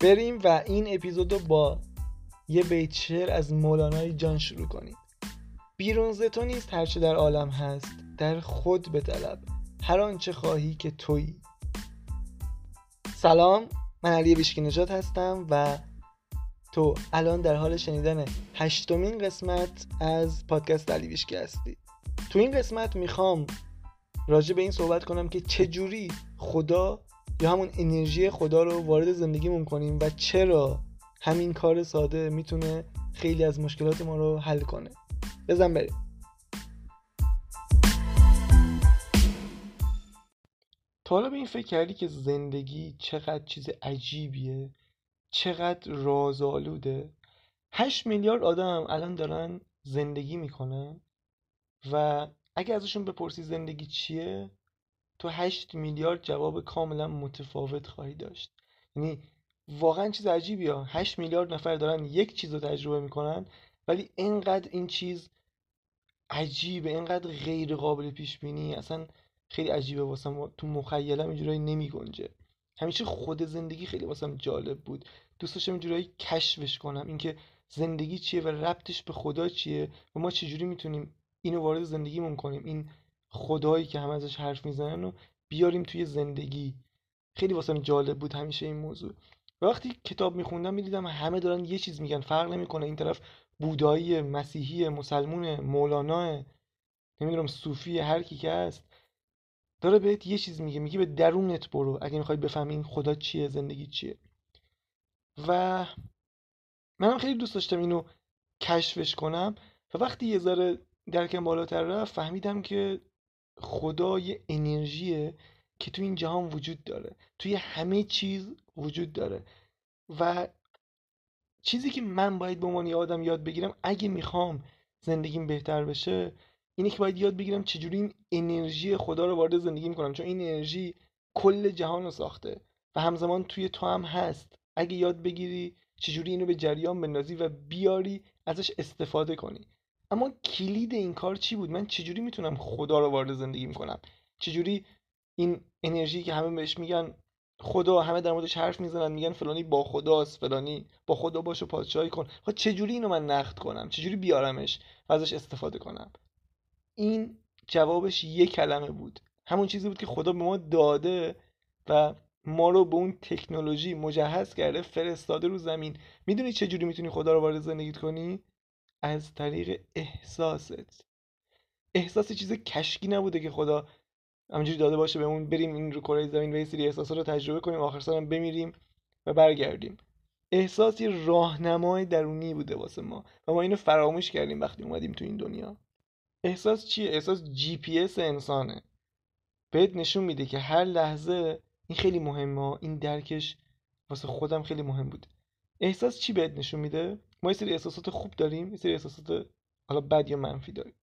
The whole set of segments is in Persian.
بریم و این اپیزود رو با یه بیت شعر از مولانای جان شروع کنیم. بیرون ز تو نیست هرچه در عالم هست در خود بطلب هر آنچه خواهی که تویی. سلام من علی بیشکی نجات هستم و تو الان در حال شنیدن هشتمین قسمت از پادکست علی بیشکی هستی. تو این قسمت می‌خوام راجع به این صحبت کنم که چجوری خدا یا همون انرژی خدا رو وارد زندگیمون کنیم و چرا همین کار ساده می‌تونه خیلی از مشکلات ما رو حل کنه. بزن بریم. تا حالا به این فکر کردی که زندگی چقدر چیز عجیبیه؟ چقدر رازآلوده هشت میلیارد آدم الان دارن زندگی می‌کنن و اگه ازشون بپرسی زندگی چیه تو هشت میلیارد جواب کاملا متفاوت خواهی داشت. یعنی واقعا چیز عجیبی ها 8 میلیارد نفر دارن یک چیز رو تجربه می‌کنن ولی اینقدر این چیز عجیبه اینقدر غیر قابل پیش بینی اصلا خیلی عجیبه واسم تو مخیلم اینجورایی نمی گنجه همیشه خود زندگی خیلی واسم جالب بود. دوست داشتم اینجورایی کشفش کنم. اینکه زندگی چیه و ربطش به خدا چیه و ما چجوری می‌تونیم اینو وارد زندگیمون کنیم. این خدایی که همه ازش حرف می‌زنن و بیاریم توی زندگی. خیلی واسم جالب بود همیشه این موضوع. وقتی کتاب میخوندم می‌دیدم همه دارن یه چیز میگن فرق نمی‌کنه. این طرف بودایی مسیحی مسلمون مولانا نمی‌دونم صوفی هر کی که هست داره بهت یه چیز میگه. میگه به درونت برو. اگه می‌خوای بفهمی این خدا چیه زندگی چیه. و منم خیلی دوست داشتم اینو کشفش کنم. و وقتی یه ذره درکم بالاتر رفت فهمیدم که خدا یه انرژیه که تو این جهان وجود داره. توی همه چیز وجود داره. و چیزی که من باید به عنوان آدم یاد بگیرم اگه می‌خوام زندگیم بهتر بشه اینه که باید یاد بگیرم چجوری این انرژی خدا رو وارد زندگی می‌کنم. چون این انرژی کل جهان رو ساخته و همزمان توی تو هم هست. اگه یاد بگیری چجوری اینو به جریان بندازی و بیاری ازش استفاده کنی. اما کلید این کار چی بود؟ من چجوری می‌تونم خدا رو وارد زندگی می‌کنم؟ چجوری این انرژی که همه بهش میگن خدا همه در موردش حرف می‌زنن میگن فلانی با خداست فلانی با خدا باش و پادشاهی کن. خب چجوری اینو من نقد کنم؟ چجوری بیارمش و ازش استفاده کنم؟ این جوابش یه کلمه بود. همون چیزی بود که خدا به ما داده و ما رو به اون تکنولوژی مجهز کرده فرستاده رو زمین. می‌دونی چجوری می‌تونی خدا رو وارد زندگیت کنی؟ از طریق احساست. احساس چیز کشکی نبوده که خدا همینجوری داده باشه بهمون بریم این رو کره زمین و یه سری احساسات رو تجربه کنیم آخر سرم بمیریم و برگردیم. احساس یه راهنمای درونی بوده واسه ما و ما اینو فراموش کردیم وقتی اومدیم تو این دنیا. احساس چیه؟ احساس جی پی اس انسانه. بهت نشون میده که هر لحظه این خیلی مهمه این درکش واسه خودم خیلی مهم بود. احساس چی بهت نشون میده؟ ما یه سری احساسات خوب داریم یه سری احساسات حالا بد یا منفی داریم.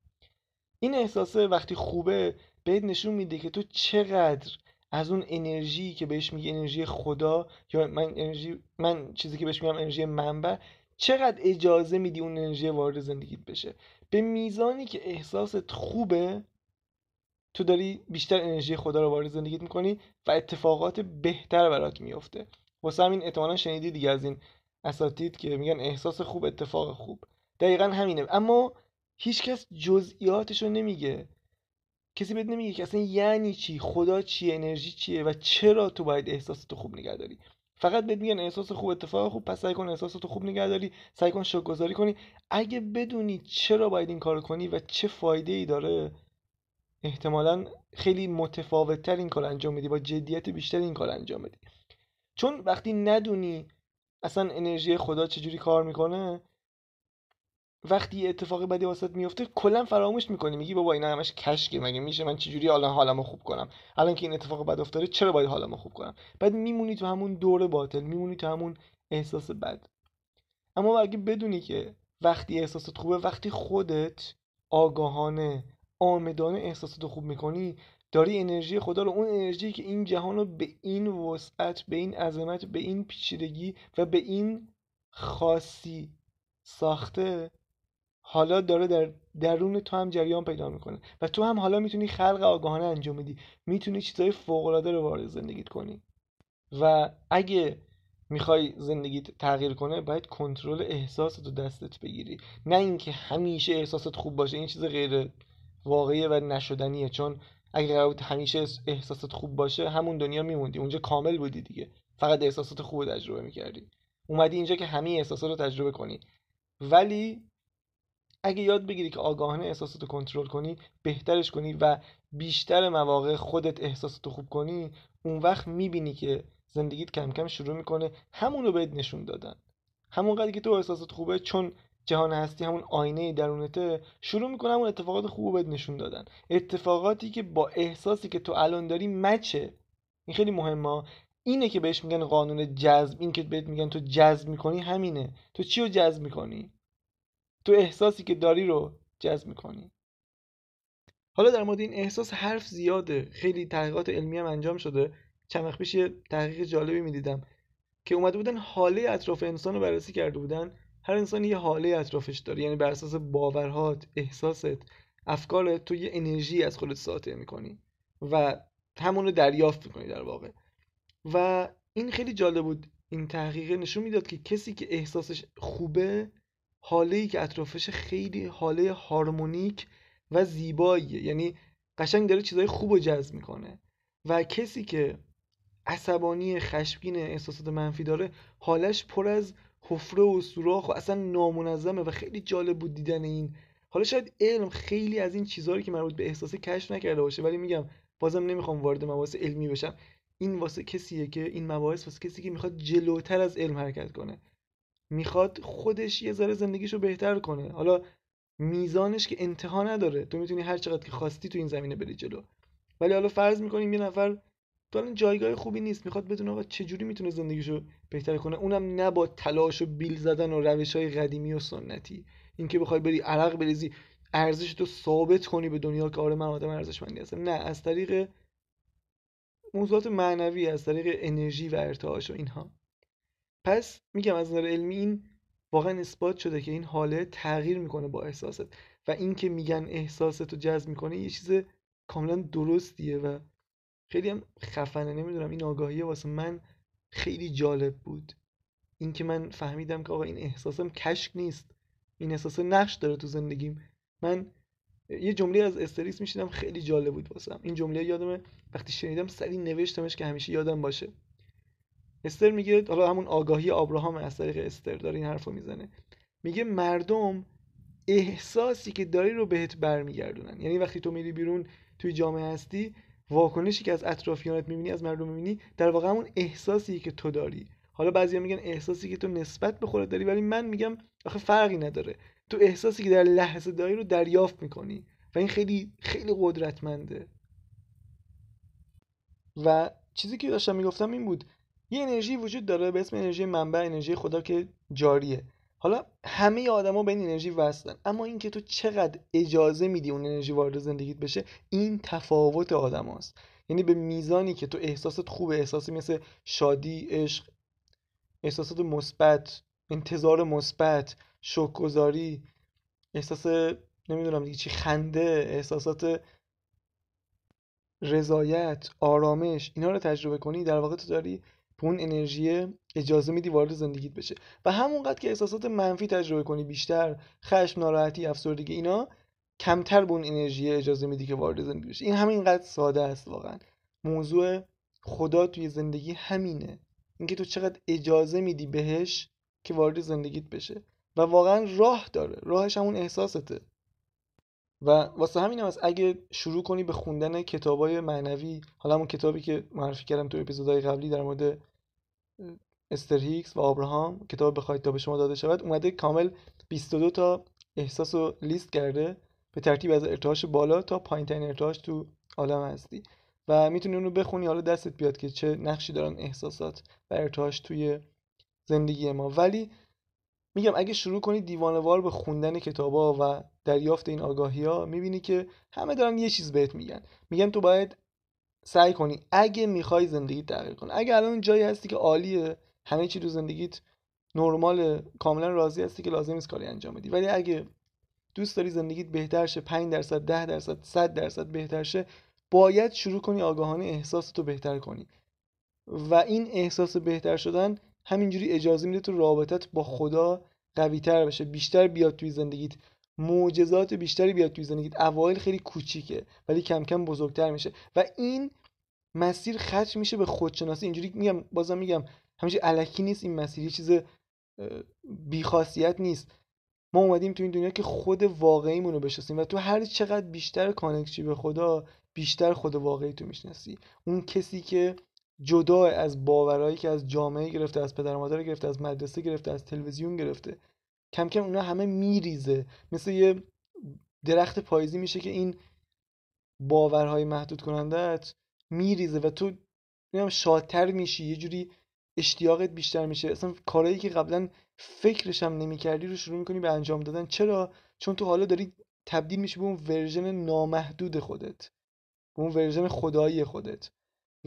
این احساسه وقتی خوبه بهت نشون میده که تو چقدر از اون انرژی که بهش میگه انرژی خدا یا من انرژی من چیزی که بهش میگم انرژی منبع چقدر اجازه میدی اون انرژی وارد زندگیت بشه. به میزانی که احساست خوبه تو داری بیشتر انرژی خدا رو وارد زندگیت می‌کنی و اتفاقات بهتر برات میفته واسه همین احتمالا شنیدی دیگه از این اساتید که میگن احساس خوب اتفاق خوب. دقیقا همینه. اما هیچکس جزئیاتش رو نمیگه. کسی بهت نمیگه که اصلا یعنی چی خدا چیه انرژی چیه و چرا تو باید احساستو خوب نگه داری. فقط بهت میگن احساس خوب اتفاق خوب پس سعی کن احساستو خوب نگه داری سعی کن گذاری کنی. اگه بدونی چرا باید این کارو کنی و چه فایده ای داره احتمالا خیلی متفاوتتر این کار انجام میدی با جدیت بیشتر این کار انجام بدی چون وقتی ندونی اصلا انرژی خدا چجوری کار می‌کنه؟ وقتی یه اتفاقی بدی واسط میفته کلا فراموش می‌کنی. میگی بابا اینا همش کشکه. مگه میشه من چجوری الان حالمو خوب کنم؟ الان که این اتفاق بد افتاده چرا باید حالمو خوب کنم؟ بعد میمونی تو همون دور باطل میمونی تو همون احساس بد. اما اگه بدونی که وقتی احساست خوبه وقتی خودت آگاهانه آمدانه احساسات خوب می‌کنی داری انرژی خدا رو اون انرژی که این جهان رو به این وسعت به این عظمت به این پیچیدگی و به این خاصی ساخته حالا داره در درون تو هم جریان پیدا می‌کنه و تو هم حالا می‌تونی خلق آگاهانه انجام بدی می‌تونی چیزای فوق العاده رو وارد زندگیت کنی. و اگه می‌خوای زندگیت تغییر کنه باید کنترل احساست رو دستت بگیری. نه اینکه همیشه احساست خوب باشه این چیز غیر واقعیه و نشدنیه. چون اگر قرار همیشه احساست خوب باشه همون دنیا میموندی. اونجا کامل بودی دیگه. فقط احساسات خوب تجربه می‌کردی. اومدی اینجا که همه احساسات رو تجربه کنی. ولی اگه یاد بگیری که آگاهانه احساسات رو کنترل کنی بهترش کنی و بیشتر مواقع خودت احساسات خوب کنی اون وقت می‌بینی که زندگیت کم کم شروع می‌کنه همون رو بهت نشون دادن. همون قدر که تو احساسات خوبه چون جهان هستی همون آینه درونته شروع می‌کنه همون اتفاقات خوب بهت نشون دادن. اتفاقاتی که با احساسی که تو الان داری مچه. این خیلی مهمه. اینه که بهش میگن قانون جذب. این که بهت میگن تو جذب می‌کنی همینه. تو چی رو جذب می‌کنی؟ تو احساسی که داری رو جذب می‌کنی. حالا در مورد این احساس حرف زیاده. خیلی تحقیقات علمی هم انجام شده. چند وقت پیش یه تحقیق جالبی می‌دیدم که اومده بودن حاله اطراف انسان رو بررسی کرده بودن. هر انسانی یه حاله اطرافش داره. یعنی بر اساس باورهات احساست افکارت تو یه انرژی از خودت ساطع می‌کنی و همون دریافت می‌کنی در واقع. و این خیلی جالب بود. این تحقیق نشون می‌داد که کسی که احساسش خوبه حاله ای که اطرافش خیلی حاله هارمونیک و زیباییه. یعنی قشنگ داره چیزای خوب رو جذب می‌کنه. و کسی که عصبانی خشمگین احساسات منفی داره حالش پر از حفره و سوراخ و اصلا نامنظمه و خیلی جالب بود دیدن این. حالا شاید علم خیلی از این چیزهایی که مربوط به احساسه کشف نکرده باشه ولی میگم بازم نمی‌خوام وارد مباحث علمی بشم. این واسه کسیه که این مباحث واسه کسی که می‌خواد جلوتر از علم حرکت کنه. می‌خواد خودش یه ذره زندگیشو بهتر کنه. حالا میزانش که انتها نداره. تو می‌تونی هر چقدر که خواستی تو این زمینه بری جلو. ولی حالا فرض می‌کنیم یه نفر تو الان جایگاه خوبی نیست. می‌خواد بدون آقا چجوری می‌تونه زندگیشو بهتر کنه. اونم نه با تلاش و بیل زدن و روش های قدیمی و سنتی. اینکه بخوای بری عرق بریزی ارزش تو ثابت کنی به دنیا که آره من آدم ارزشمندی هستم. نه از طریق موضوعات معنوی از طریق انرژی و ارتعاش و اینها. پس میگم از نظر علمی این واقعا اثبات شده که این حاله تغییر می‌کنه با احساست. و اینکه میگن احساست رو جذب می‌کنه یه چیز کاملا درستیه و خیلی هم خفنه نمی‌دونم این آگاهیه واسه من خیلی جالب بود. اینکه من فهمیدم که آقا این احساسم کشک نیست. این احساس نقش داره تو زندگیم. من یه جمله از استریس میشیدم خیلی جالب بود واسم. این جمله یادمه وقتی شنیدم سری نوشتمش که همیشه یادم باشه. استر میگه حالا همون آگاهی آبراهام از طریق استر داره این حرفو می‌زنه. میگه مردم احساسی که داری رو بهت برمیگردونن. یعنی وقتی تو میری بیرون توی جامعه هستی واکنشی که از اطرافیانت می‌بینی از مردم می‌بینی در واقع همون احساسی که تو داری. حالا بعضیا میگن احساسی که تو نسبت به خودت داری ولی من میگم آخه فرقی نداره. تو احساسی که در لحظه داری رو دریافت می‌کنی و این خیلی خیلی قدرتمنده. و چیزی که داشتم می‌گفتم این بود. یه انرژی وجود داره به اسم انرژی منبع انرژی خدا که جاریه. حالا همه آدما به این انرژی وصلن اما اینکه تو چقدر اجازه میدی اون انرژی وارد زندگیت بشه این تفاوت آدم یعنی به میزانی که تو احساسات خوبه احساسی مثل شادی عشق احساسات مثبت انتظار مثبت شوکگذاری احساس نمی‌دونم دیگه چی خنده احساسات رضایت آرامش اینا رو تجربه کنی در واقع تو داری به اون انرژی اجازه میدی وارد زندگیت بشه. و همونقدر که احساسات منفی تجربه کنی بیشتر خشم ناراحتی افسردگی اینا کمتر به اون انرژی اجازه میدی که وارد زندگی بشه این همینقدر ساده است واقعا. موضوع خدا توی زندگی همینه. اینکه تو چقدر اجازه میدی بهش که وارد زندگیت بشه. و واقعا راه داره. راهش همون احساسته و واسه همین هم اگه شروع کنی به خوندن کتابای معنوی حالا همون کتابی که معرفی کردم تو اپیزودهای قبلی در مورد استر هیکس و آبراهام کتاب بخواید تا به شما داده شود اومده کامل 22 تا احساس رو لیست کرده به ترتیب از ارتعاش بالا تا پایین ترین ارتعاش تو عالم هستی. و می‌تونی اونو بخونی حالا دستت بیاد که چه نقشی دارن احساسات و ارتعاش توی زندگی ما. ولی میگم اگه شروع کنی دیوانوار به خوندن کتابا و دریافت این آگاهی ها می‌بینی که همه دارن یه چیز بهت میگن. میگن تو باید سعی کنی. اگه می‌خوای زندگی تغییر کنی اگه الان جایی هستی که عالیه همه چی تو زندگیت نرمال کاملا راضی هستی که لازم نیست کاری انجام بدی. ولی اگه دوست داری زندگیت بهتر شه 5 درصد 10 درصد 100 درصد بهتر شه باید شروع کنی آگاهانه احساستو بهتر کنی. و این احساس بهتر شدن همینجوری اجازه میده تو رابطت با خدا قوی تر بشه بیشتر بیاد توی زندگیت. معجزات بیشتری بیاد توی زندگیت. اوایل خیلی کوچیکه ولی کم کم بزرگتر میشه. و این مسیر ختم میشه به خودشناسی. اینجوری میگم بازم میگم همیشه علکی نیست این مسیر یه چیز بیخاصیت نیست. ما اومدیم تو این دنیا که خود واقعیمون رو بشناسیم و تو هر چقدر بیشتر کانکشی به خدا بیشتر خود واقعی تو می‌شناسی. اون کسی که جدا از باورهایی که از جامعه گرفته از پدر مادر گرفته از مدرسه گرفته از تلویزیون گرفته کم کم اونا همه میریزه. مثل یه درخت پاییزی میشه که این باورهای محدود کنندت میریزه و تو میگم شادتر میشی یه جوری اشتیاقت بیشتر میشه. اصلا کارهایی که قبلا فکرش هم نمی‌کردی رو شروع می‌کنی به انجام دادن. چرا؟ چون تو حالا داری تبدیل میشی به اون version نامحدود خودت به اون version خدایی خودت.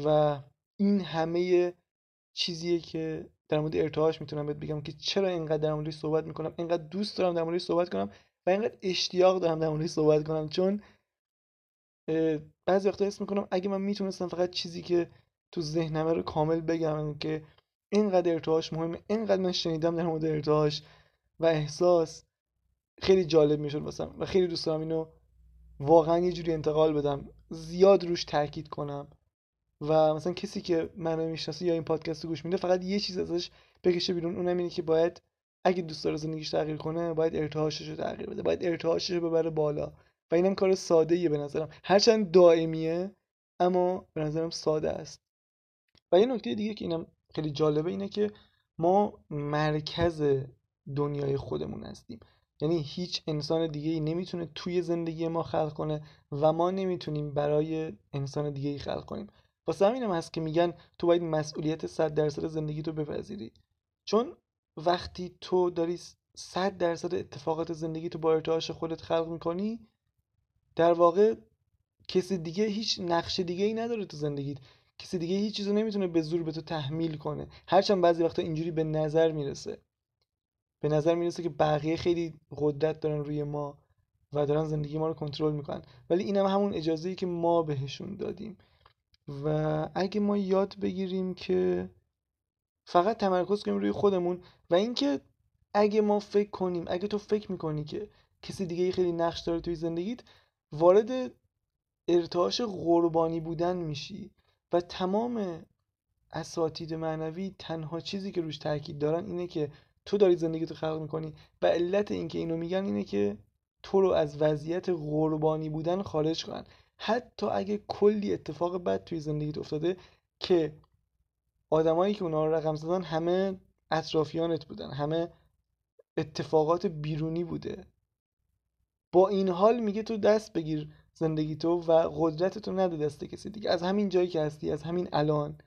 و این همه چیزیه که در مورد ارتعاش می‌تونم بهت بگم که چرا اینقدر در موردش صحبت می‌کنم اینقدر دوست دارم در موردش صحبت کنم و اینقدر اشتیاق دارم در موردش صحبت کنم. چون بعضی وقتا حس می‌کنم اگه من می‌تونستم فقط چیزی که تو ذهنمه رو کامل بگم که اینقدر ارتعاش مهمه اینقدر من شنیدم در مورد ارتعاش و احساس خیلی جالب می‌شد واسم و خیلی دوست دارم اینو واقعا یه جوری انتقال بدم زیاد روش تاکید کنم. و مثلا کسی که منو می‌شناسه یا این پادکست رو گوش میده فقط یه چیز ازش بکشه بیرون اونم اینه که باید اگه دوست داره زندگیش تغییر کنه باید ارتعاشش رو تغییر بده باید ارتعاشش رو ببره بالا. و اینم کار ساده ایه به نظرم. هرچند دائمیه اما به نظرم ساده است. و یه نکته دیگه که اینم خیلی جالبه اینه که ما مرکز دنیای خودمون هستیم. یعنی هیچ انسان دیگه ای نمی‌تونه توی زندگی ما خلق کنه و ما نمی‌تونیم برای انسان دیگه ای خلق کنیم. واسه همینم هست که میگن تو باید مسئولیت 100 درصد زندگی تو بپذیری. چون وقتی تو داری 100 درصد اتفاقات زندگی تو با ارتعاش خودت خلق می‌کنی در واقع کسی دیگه هیچ نقش دیگه ای نداره تو زندگیت. کسی دیگه هیچ چیزو نمی‌تونه به زور به تو تحمیل کنه. هرچند بعضی وقتا اینجوری به نظر می‌رسه. به نظر می‌رسه که بقیه خیلی قدرت دارن روی ما و دارن زندگی ما رو کنترل می‌کنن. ولی این هم همون اجازه ای که ما بهشون دادیم. و اگه ما یاد بگیریم که فقط تمرکز کنیم روی خودمون و اینکه اگه ما فکر کنیم اگه تو فکر می‌کنی که کسی دیگه خیلی نقش داره توی زندگیت وارد ارتعاش قربانی بودن میشی و تمام اساتید معنوی تنها چیزی که روش تاکید دارن اینه که تو داری زندگی تو خلق می‌کنی و علت اینکه اینو میگن اینه که تو رو از وضعیت قربانی بودن خارج کنن. حتی اگه کلی اتفاق بد توی زندگیت افتاده که آدمایی که اونا رو رقم زدن همه اطرافیانت بودن همه اتفاقات بیرونی بوده. با این حال میگه تو دست بگیر زندگی تو و قدرت تو نده دست کسی دیگه. از همین جایی که هستی از همین الان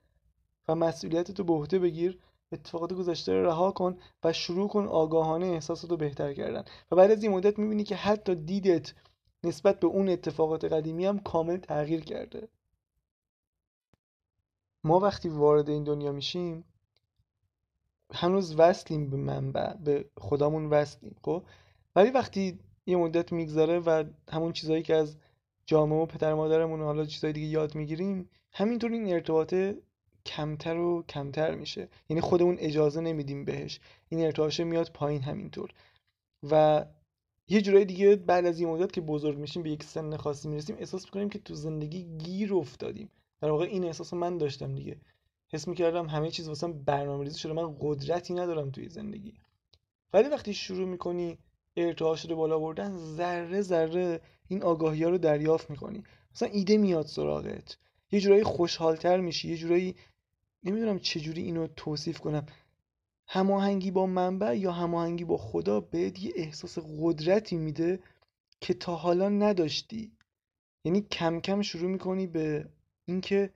و مسئولیت تو به عهده بگیر اتفاقات گذشته رو رها کن و شروع کن آگاهانه احساسات رو بهتر کردن. و بعد از این مدت می‌بینی که حتی دیدت نسبت به اون اتفاقات قدیمی هم کامل تغییر کرده. ما وقتی وارد این دنیا میشیم هنوز وصلیم به منبع به خدامون وصلیم خب؟ ولی وقتی یه مدت میگذره و همون چیزهایی که از جامعه و پدر مادرمون حالا چیزهای دیگه یاد می‌گیریم همینطور این ارتباطه کمتر و کمتر میشه. یعنی خودمون اجازه نمیدیم بهش. این ارتعاشه میاد پایین همینطور. و یه جورایی دیگه بعد از این مدت که بزرگ میشیم به یک سن خاصی می‌رسیم احساس می‌کنیم که تو زندگی گیر افتادیم. در واقع این احساس من داشتم دیگه. حس می‌کردم همه چیز واسم برنامه ریزی شده من قدرتی ندارم توی زندگی. ولی وقتی شروع می‌کنی ارتعاش رو بالا بردن ذره ذره این آگاهی ها رو دریافت می‌کنی. مثلا ایده میاد سراغت. یه جورایی خوشحالتر میشی یه جورایی نمی‌دونم چجوری اینو توصیف کنم. هماهنگی با منبع یا هماهنگی با خدا بهت یه احساس قدرتی میده که تا حالا نداشتی. یعنی کم کم شروع می‌کنی به اینکه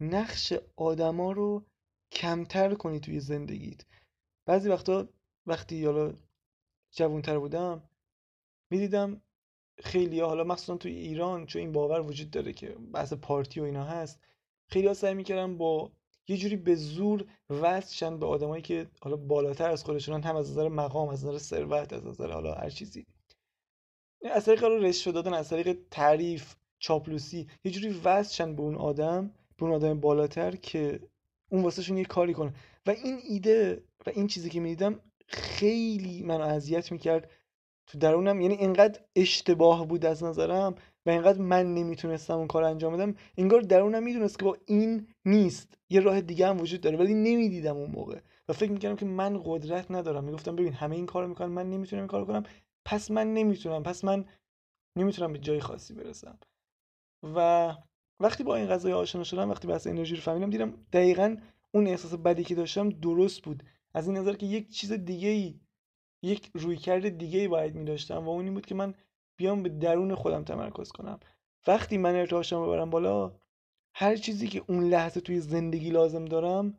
نقش آدما رو کمتر کنی توی زندگیت. بعضی وقتا وقتی حالا جوانتر بودم می‌دیدم خیلی حالا مخصوصا توی ایران چون این باور وجود داره که بحث پارتی و اینا هست خیلی ها سعی می‌کردن با یه جوری به زور وصلشن به آدمایی که حالا بالاتر از خودشونن هم از نظر مقام از نظر ثروت از نظر حالا هر چیزی. از طریق رو رشوه دادن از طریق تعریف چاپلوسی یه جوری وصلشن به اون آدم به اون آدم بالاتر که اون واسهشون یه کاری کنه. و این ایده و این چیزی که می‌دیدم خیلی منو اذیت می‌کرد تو درونم. یعنی اینقدر اشتباه بود از نظرم و اینقدر من نمی‌تونستم اون کار انجام بدم انگار درونم می‌دونست که با این نیست یه راه دیگه هم وجود داره ولی نمی‌دیدم اون موقع. و فکر می‌کردم که من قدرت ندارم. می‌گفتم ببین همه این کارو می‌کنن من نمی‌تونم این کارو کنم پس من نمی‌تونم پس من نمی‌تونم به جای خاصی برسم. و وقتی با این قضایه آشنا شدم وقتی بحث انرژی رو فهمیدم دیدم دقیقا اون احساس بدی که داشتم درست بود. از این نظر که یک چیز دیگه ای یک رویکرد دیگه ای باید میداشتم و اون این بود که من بیام به درون خودم تمرکز کنم. وقتی من ارتعاشم ببرم بالا هر چیزی که اون لحظه توی زندگی لازم دارم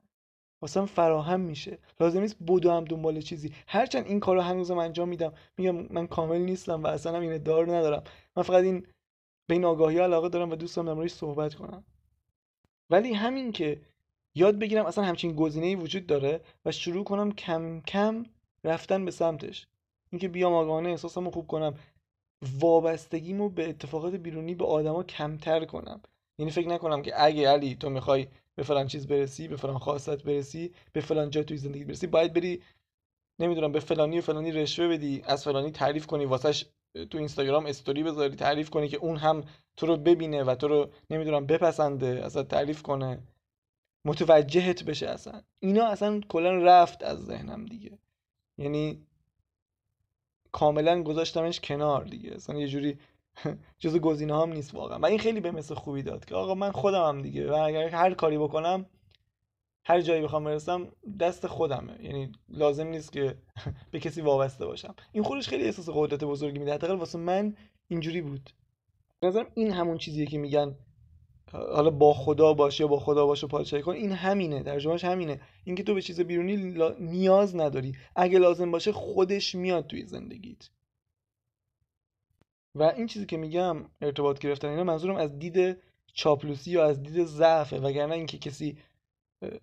واسم فراهم میشه. لازم نیست هم دنبال چیزی. هرچند این کارو هنوزم انجام میدم. میگم من کامل نیستم و اصلا هم این دار ندارم. من فقط این به این آگاهی علاقه دارم و دوست دارم در صحبت کنم. ولی همین که یاد بگیرم اصلا همچین گزینه‌ای وجود داره و شروع کنم کم کم رفتن به سمتش. اینکه بیام آگاهانه احساسمو خوب کنم. وابستگیمو به اتفاقات بیرونی به آدما کمتر کنم. یعنی فکر نکنم که اگه علی تو می‌خوای به فلان چیز برسی به فلان خواستت برسی به فلان جا توی زندگی برسی باید بری نمی‌دونم به فلانی و فلانی رشوه بدی از فلانی تعریف کنی واسش تو اینستاگرام استوری بذاری تعریف کنی که اون هم تو رو ببینه و تو رو نمی‌دونم بپسنده اصلا تعریف کنه. متوجهت بشه اصلا. اینا اصلا کلا رفت از ذهنم دیگه. یعنی کاملا گذاشتمش کنار دیگه. اصلا یه جوری جز گزینه هم نیست واقعا. و این خیلی به مثل خوبی داد که آقا من خودم هم دیگه و اگر هر کاری بکنم هر جایی بخوام برسم دست خودمه. یعنی لازم نیست که به کسی وابسته باشم. این خودش خیلی احساس قدرت بزرگی میده. حداقل واسه من اینجوری بود. نظرم این همون چیزیه که میگن حالا با خدا باش یا با خدا باش و پادشاهی کن این همینه ترجمهش همینه. اینکه تو به چیز بیرونی نیاز نداری. اگه لازم باشه خودش میاد توی زندگیت. و این چیزی که میگم ارتباط گرفتن اینا منظورم از دید چاپلوسی یا از دید ضعفه. وگرنه اینکه کسی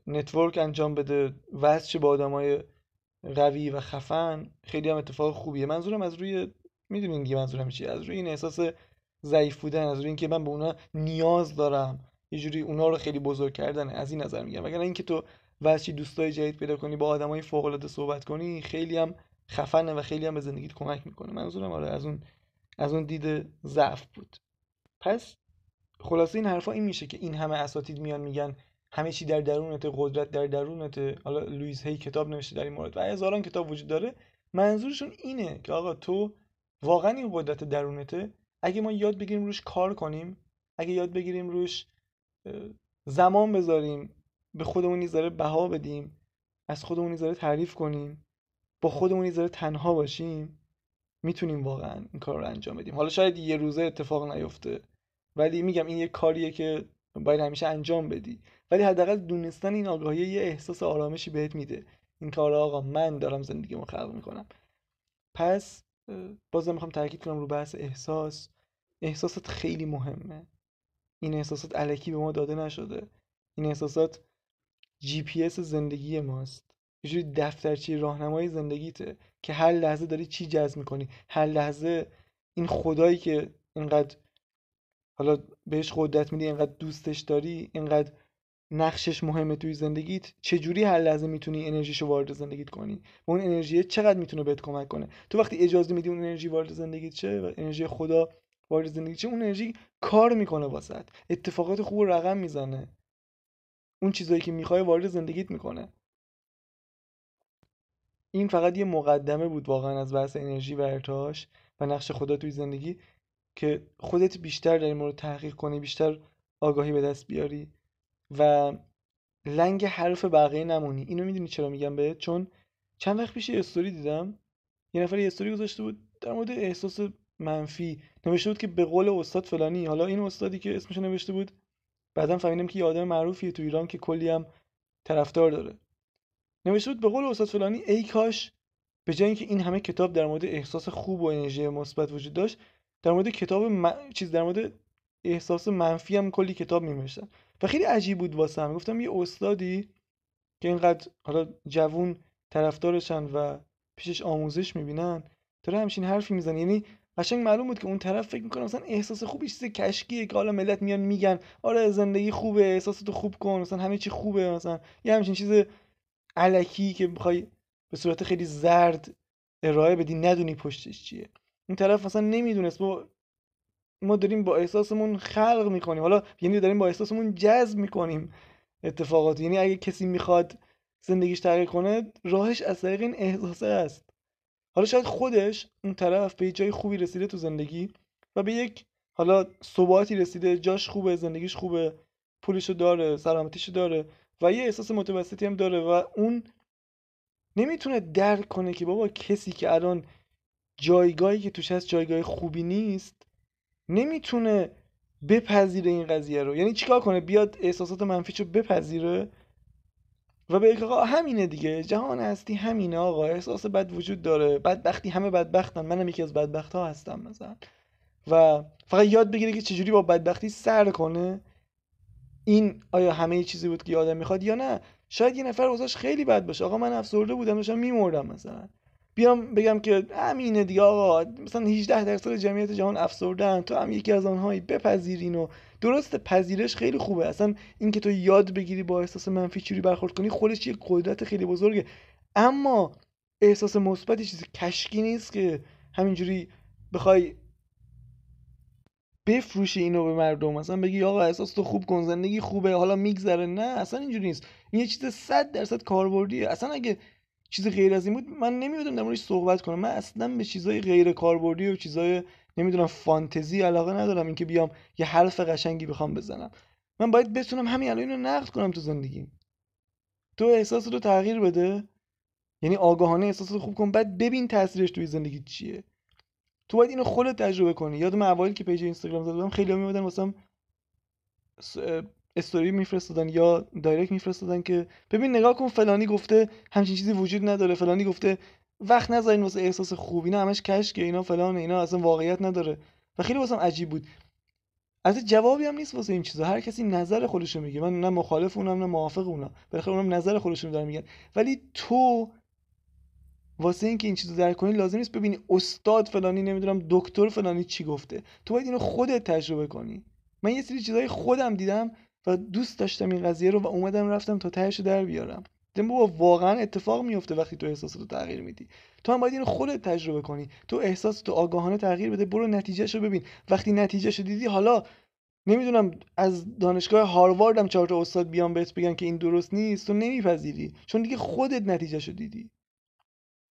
network انجام بده وصل با آدمای قوی و خفن خیلی هم اتفاق خوبیه. منظورم از روی می‌دونین دیگه منظورم چیه؟ از روی این احساس ضعیف بودن از روی اینکه من به اونا نیاز دارم. یه جوری اونا رو خیلی بزرگ کردن از این نظر میگم. وگرنه اینکه تو واسه دوستای جدید پیدا کنی با آدمای فوق العاده صحبت کنی خیلی هم خفنه و خیلی هم به زندگیت کمک می‌کنه. منظورم آره از اون از اون دید ضعف بود. پس خلاصه این حرفا این میشه که این همه اساتید میان میگن همه چی در درونت قدرت در درونت. حالا لوئیس هی کتاب نوشته در این مورد و هزاران کتاب وجود داره. منظورشون اینه که آقا تو واقعا این قدرت درونته اگه ما یاد بگیریم روش کار کنیم اگه یاد بگیریم روش زمان بذاریم به خودمون نیز بها بدیم از خودمون نیز تعریف کنیم با خودمون نیز تنها باشیم می‌تونیم واقعا این کار رو انجام بدیم. حالا شاید یه روزه اتفاق نیفته ولی میگم این یه کاریه که باید همیشه انجام بدی. ولی حداقل دونستن این آگاهی یه احساس آرامشی بهت میده. این کار آقا من دارم زندگیمو خلق می‌کنم. پس بازم می‌خوام تاکید کنم رو بحث احساس. احساسات خیلی مهمه. این احساسات علکی به ما داده نشده. این احساسات جی پی اس زندگی ماست. یه جوری دفترچه راهنمای زندگیته که هر لحظه داری چی جذب می‌کنی. هر لحظه این خدایی که اینقدر حالا بهش قدرت میدی اینقدر دوستش داری اینقدر نقشش مهمه توی زندگیت چجوری هر لحظه می‌تونی انرژیشو وارد زندگیت کنی؟ و اون انرژی چقدر می‌تونه بهت کمک کنه؟ تو وقتی اجازه میدی اون انرژی وارد زندگیت شه انرژی خدا وارد زندگیت شه اون انرژی کار می‌کنه واسط اتفاقات خوب رقم می‌زنه. اون چیزایی که می‌خوای وارد زندگیت می‌کنه. این فقط یه مقدمه بود واقعا از بحث انرژی و ارتعاش و نقش خدا توی زندگی که خودت بیشتر در این مورد تحقیق کنی بیشتر آگاهی به دست بیاری و لنگ حرف بقیه نمونی. اینو می‌دونی چرا میگم بهت؟ چون چند وقت پیش استوری دیدم. یه نفر یه استوری گذاشته بود در مورد احساس منفی. نوشته بود که به قول استاد فلانی حالا این استادی که اسمش نوشته بود بعدا فهمیدم که یه آدم معروفیه تو ایران که کلی هم طرفدار داره. نوشته بود به قول استاد فلانی ای کاش به جای اینکه این همه کتاب در مورد احساس خوب و انرژی مثبت وجود داشت در مورد کتاب چیز در مورد احساس منفی هم کلی کتاب می‌نوشتن. و خیلی عجیب بود واسه هم. گفتم یه استادی که اینقدر حالا جوون طرفدارشن و پیشش آموزش می‌بینن داره همچین حرفی می‌زنه. یعنی قشنگ معلوم بود که اون طرف فکر می‌کنه مثلا احساس خوبی چیز کشکیه که حالا ملت میان میگن آره زندگی خوبه احساستو خوب کن مثلا همه چی خوبه مثلا یه همچین چیز علکی که می‌خوای به صورت خیلی زرد ارائه بدی ندونی پشتش چیه. این طرف مثلا نمی‌دونست ما ما داریم با احساسمون خلق می‌کنیم. حالا یعنی داریم با احساسمون جذب می‌کنیم اتفاقات. یعنی اگه کسی می‌خواد زندگیش تغییر کنه راهش از طریق این احساسه است. حالا شاید خودش اون طرف به جای خوبی رسیده تو زندگی و به یک حالا ثباتی رسیده جاش خوبه زندگیش خوبه پولشو داره سلامتیشو داره و یه احساس متوسطی هم داره و اون نمی‌تونه درک کنه که بابا کسی که الان جایگاهی که توش هست جایگاه خوبی نیست نمی‌تونه بپذیره این قضیه رو. یعنی چیکار کنه؟ بیاد احساسات منفیشو بپذیره؟ و به آقا همینه دیگه. جهان هستی همینه آقا. احساس بد وجود داره. بدبختی همه بدبختن. منم یکی از بدبخت ها هستم مثلا. و فقط یاد بگیره که چجوری با بدبختی سر کنه. این آیا همه چیزی بود که آدم می‌خواد یا نه؟ شاید یه نفر واسش خیلی بد باشه. آقا من افسرده بودم داشتم میمردم مثلا. بیام بگم که همینه دیگه آقا. مثلا 18 درصد جمعیت جهان افسردن تو هم یکی از آنهایی. بپذیرین و درست پذیرش خیلی خوبه. اصلا اینکه تو یاد بگیری با احساس منفی چوری برخورد کنی خودش یه قدرت خیلی بزرگه. اما احساس مثبت چیزی کشکی نیست که همینجوری بخوای بفروشی اینو به مردم. مثلا بگی آقا احساس تو خوب کن زندگی خوبه حالا میگذره. نه اصلا اینجوری نیست. این یه چیز 100 درصد کاربردیه. اصلا اگه چیز غیر از این بود من نمی‌دونم در موردش صحبت کنم. من اصلا به چیزای غیر کاربردی و چیزای نمی‌دونم فانتزی علاقه ندارم اینکه بیام یه حرف قشنگی بخوام بزنم. من باید بتونم همین الان اینو نقد کنم تو زندگیم تو احساس رو تغییر بده. یعنی آگاهانه احساس رو خوب کن بعد ببین تاثیرش توی زندگی چیه. تو باید اینو خودت تجربه کنی. یادم اوایل که page اینستاگرام بودم خیلی میمدن واسم استوری میفرستادن یا direct میفرستادن که ببین نگاه کن فلانی گفته همچین چیزی وجود نداره فلانی گفته وقت نذارین واسه احساس خوب اینا همش کشکه اینا فلان اینا اصلا واقعیت نداره. و خیلی واسم عجیب بود. از جوابی هم نیست واسه این چیزا. هر کسی نظر خودشو میگه. من نه مخالف اونم نه موافق اونم بالاخره اونم نظر خودشون دارن میگن. ولی تو واسه اینکه این چیزو درک کنی لازم نیست ببینی استاد فلانی نمی‌دونم دکتر فلانی چی گفته. تو باید اینو خودت تجربه کنی. من یه سری چیزای خودم دیدم و دوست داشتم این قضیه رو و اومدم رفتم تا تهش در بیارم. دیدم بابا واقعا اتفاق میفته وقتی تو احساس رو تغییر میدی. تو هم باید اینو خودت تجربه کنی. تو احساس تو آگاهانه تغییر بده برو نتیجهش رو ببین. وقتی نتیجهش رو دیدی حالا نمی‌دونم از دانشگاه هاروارد هم چهار تا استاد بیان بهت بگن که این درست نیست تو نمیپذیری. چون دیگه خودت نتیجهش رو دیدی.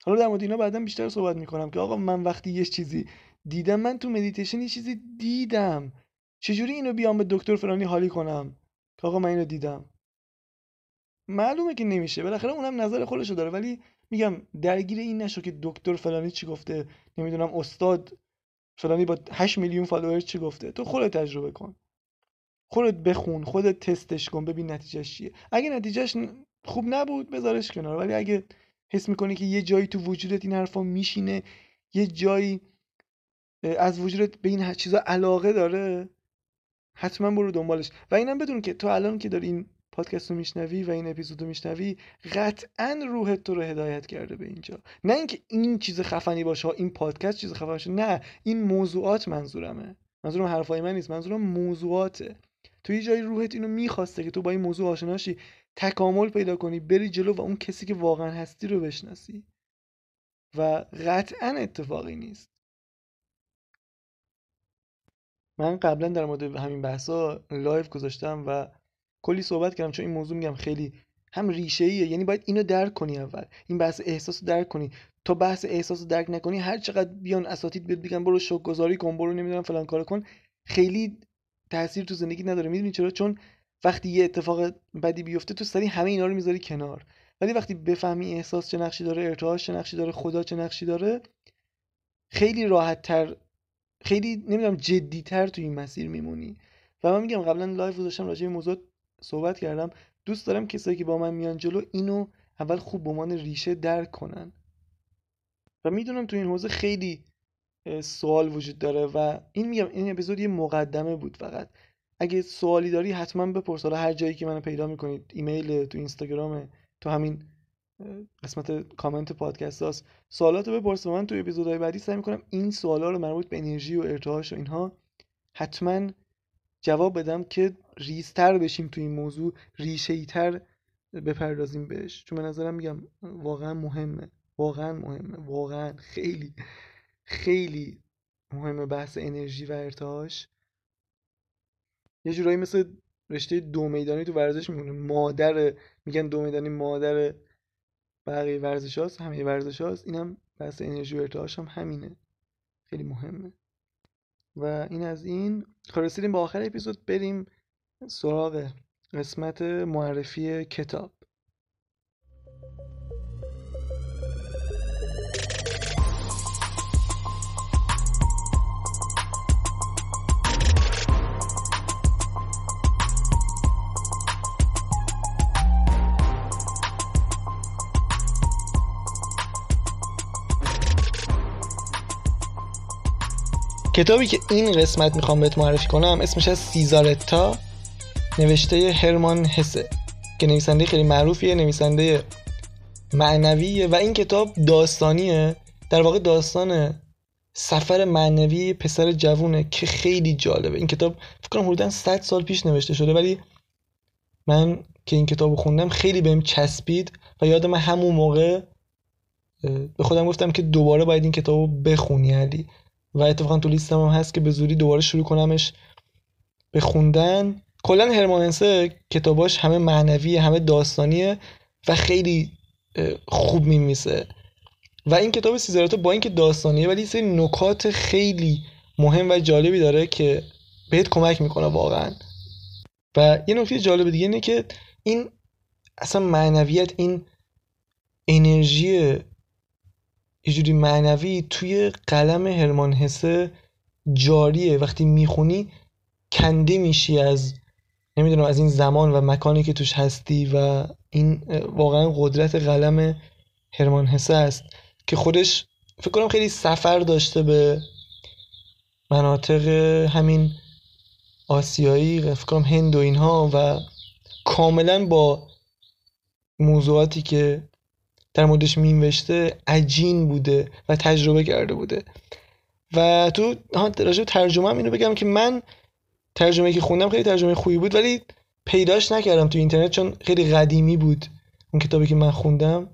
حالا در مورد اینا بعدا بیشتر صحبت می‌کنم که آقا من وقتی یه چیزی دیدم من تو مدیتیشن یه چیزی دیدم. چجوری اینو بیام به دکتر فلانی حالی کنم؟ که آقا من اینو دیدم. معلومه که نمیشه. بالاخره اونم نظر خودشو داره. ولی میگم درگیر این نشو که دکتر فلانی چی گفته. نمی‌دونم استاد فلانی با 8 میلیون فالوور چی گفته. تو خودت تجربه کن. خودت بخون خودت تستش کن ببین نتیجهش چیه. اگه نتیجهش خوب نبود بذارش کنار. ولی اگه حس می‌کنی که یه جایی تو وجودت این حرفا میشینه یه جایی از وجودت به این چیزا علاقه داره حتما برو دنبالش. و اینم بدون که تو الان که داری این پادکست رو میشنوی و این اپیزود رو میشنوی قطعا روحت تو رو هدایت کرده به اینجا. نه اینکه این چیز خفنی باشه این پادکست چیز خفنی باشه نه. این موضوعات منظورمه. منظورم حرفای من نیست منظورم موضوعاته. تو یه جایی روحت اینو می‌خواسته که تو با این موضوع آشناشی تکامل پیدا کنی بری جلو و اون کسی که واقعا هستی رو بشناسی. و قطعا اتفاقی نیست. من قبلا در مورد همین بحثا live گذاشتم و کلی صحبت کردم چون این موضوع میگم خیلی هم ریشه ایه یعنی باید اینو درک کنی اول. این بحث احساس رو درک کنی. تا بحث احساس رو درک نکنی هر چقدر بیان اساتید بهت بگن برو شکرگزاری کن برو نمی‌دونم فلان کار کن خیلی تاثیر تو زندگی نداره. می‌دونی چرا؟ چون وقتی یه اتفاق بدی بیفته تو سریع همه اینا رو می‌ذاری کنار. ولی وقتی بفهمی احساس چه نقشی داره ارتعاش چه نقشی داره خدا چه نقشی داره خیلی راحت تر خیلی نمی‌دونم جدیتر تو این مسیر میمونی. و من میگم قبلا live گذاشتم راجع به موضوع صحبت کردم. دوست دارم کسایی که با من میان جلو اینو اول خوب به ریشه درک کنن. و می‌دونم تو این حوزه خیلی سوال وجود داره و این میگم این اپیزود یه مقدمه بود فقط. اگه سوالی داری حتما بپرس. حالا هر جایی که منو پیدا می‌کنید ایمیل تو اینستاگرام تو همین قسمت کامنت پادکست هاست. سوالات رو بپرس من تو اپیزودهای بعدی سعی می‌کنم این سوالا رو مربوط به انرژی و ارتعاش و اینها حتما جواب بدم که ریزتر بشیم تو این موضوع ریشه تر بپردازیم بهش. چون به نظرم میگم واقعا مهمه. واقعا مهمه. واقعا خیلی خیلی مهمه بحث انرژی و ارتعاش. یه جورایی مثل رشته دو میدانی تو ورزش میمونه. مادر میگن دو میدانی مادر بقیه ورزش هاست همه ورزش هاست. اینم بحث انرژی و ارتعاش هم همینه. خیلی مهمه. و این از این. خب رسیدیم به آخر اپیزود بریم سراغ قسمت معرفی کتاب. کتابی که این قسمت می‌خوام بهت معرفی کنم اسمش از سیزارتا نوشته هرمان هسه که نویسنده خیلی معروفیه نویسنده معنویه و این کتاب داستانیه. در واقع داستان سفر معنوی پسر جوونه که خیلی جالبه. این کتاب فکر کنم حدودا 100 سال پیش نوشته شده ولی من که این کتاب خوندم خیلی بهم چسبید و یادم همون موقع به خودم گفتم که دوباره باید این کتاب رو بخونی علی. و اتفاقا تو لیستم هم هست که به زودی دوباره شروع کنمش به خوندن. کلا هرمانسه کتاباش همه معنوی همه داستانیه و خیلی خوب میمیسه و این کتاب سیزاراتو با اینکه داستانیه ولی سری نکات خیلی مهم و جالبی داره که بهت کمک می‌کنه واقعا. و یه نکته جالب دیگه اینه که این اصلا معنویت این انرژی یه جوری معنوی توی قلم هرمان حسه جاریه. وقتی می‌خونی کنده میشی از نمی‌دونم از این زمان و مکانی که توش هستی و این واقعا قدرت قلم هرمان حسه است که خودش فکر کنم خیلی سفر داشته به مناطق همین آسیایی فکر کنم هند و اینها و کاملا با موضوعاتی که در موردش مینوشته عجین بوده و تجربه کرده بوده. و تو راجع ترجمه هم اینو بگم که من ترجمه که خوندم خیلی ترجمه خوبی بود ولی پیداش نکردم تو اینترنت چون خیلی قدیمی بود اون کتابی که من خوندم.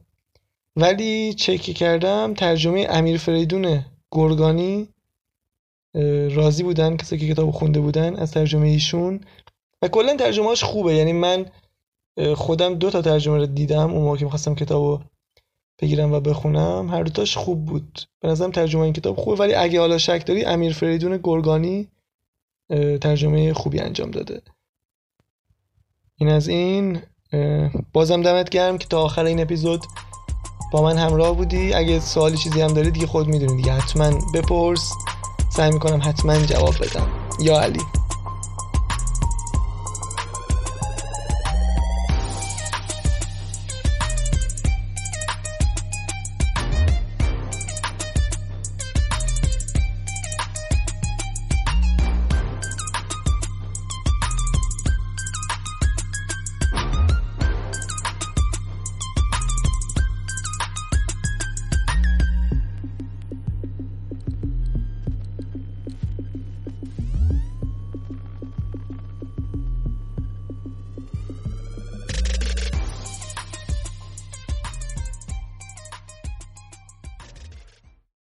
ولی چک کردم ترجمه امیر فریدون گرگانی راضی بودن کسی که کتاب خونده بودن از ترجمه ایشون. و کلا ترجمهاش خوبه. یعنی من خودم دو تا ترجمه رو دیدم. اون موقع که می‌خواستم کتاب بگیرم و بخونم. هر دوتاش خوب بود. به نظرم ترجمه این کتاب خوبه ولی اگه حالا شک داری امیر فریدون گرگانی ترجمه خوبی انجام داده. این از این. بازم دمت گرم که تا آخر این اپیزود با من همراه بودی. اگه سوالی چیزی هم داری دیگه خود می‌دونی دیگه. حتما بپرس. سعی می‌کنم حتما جواب بدم. یا علی.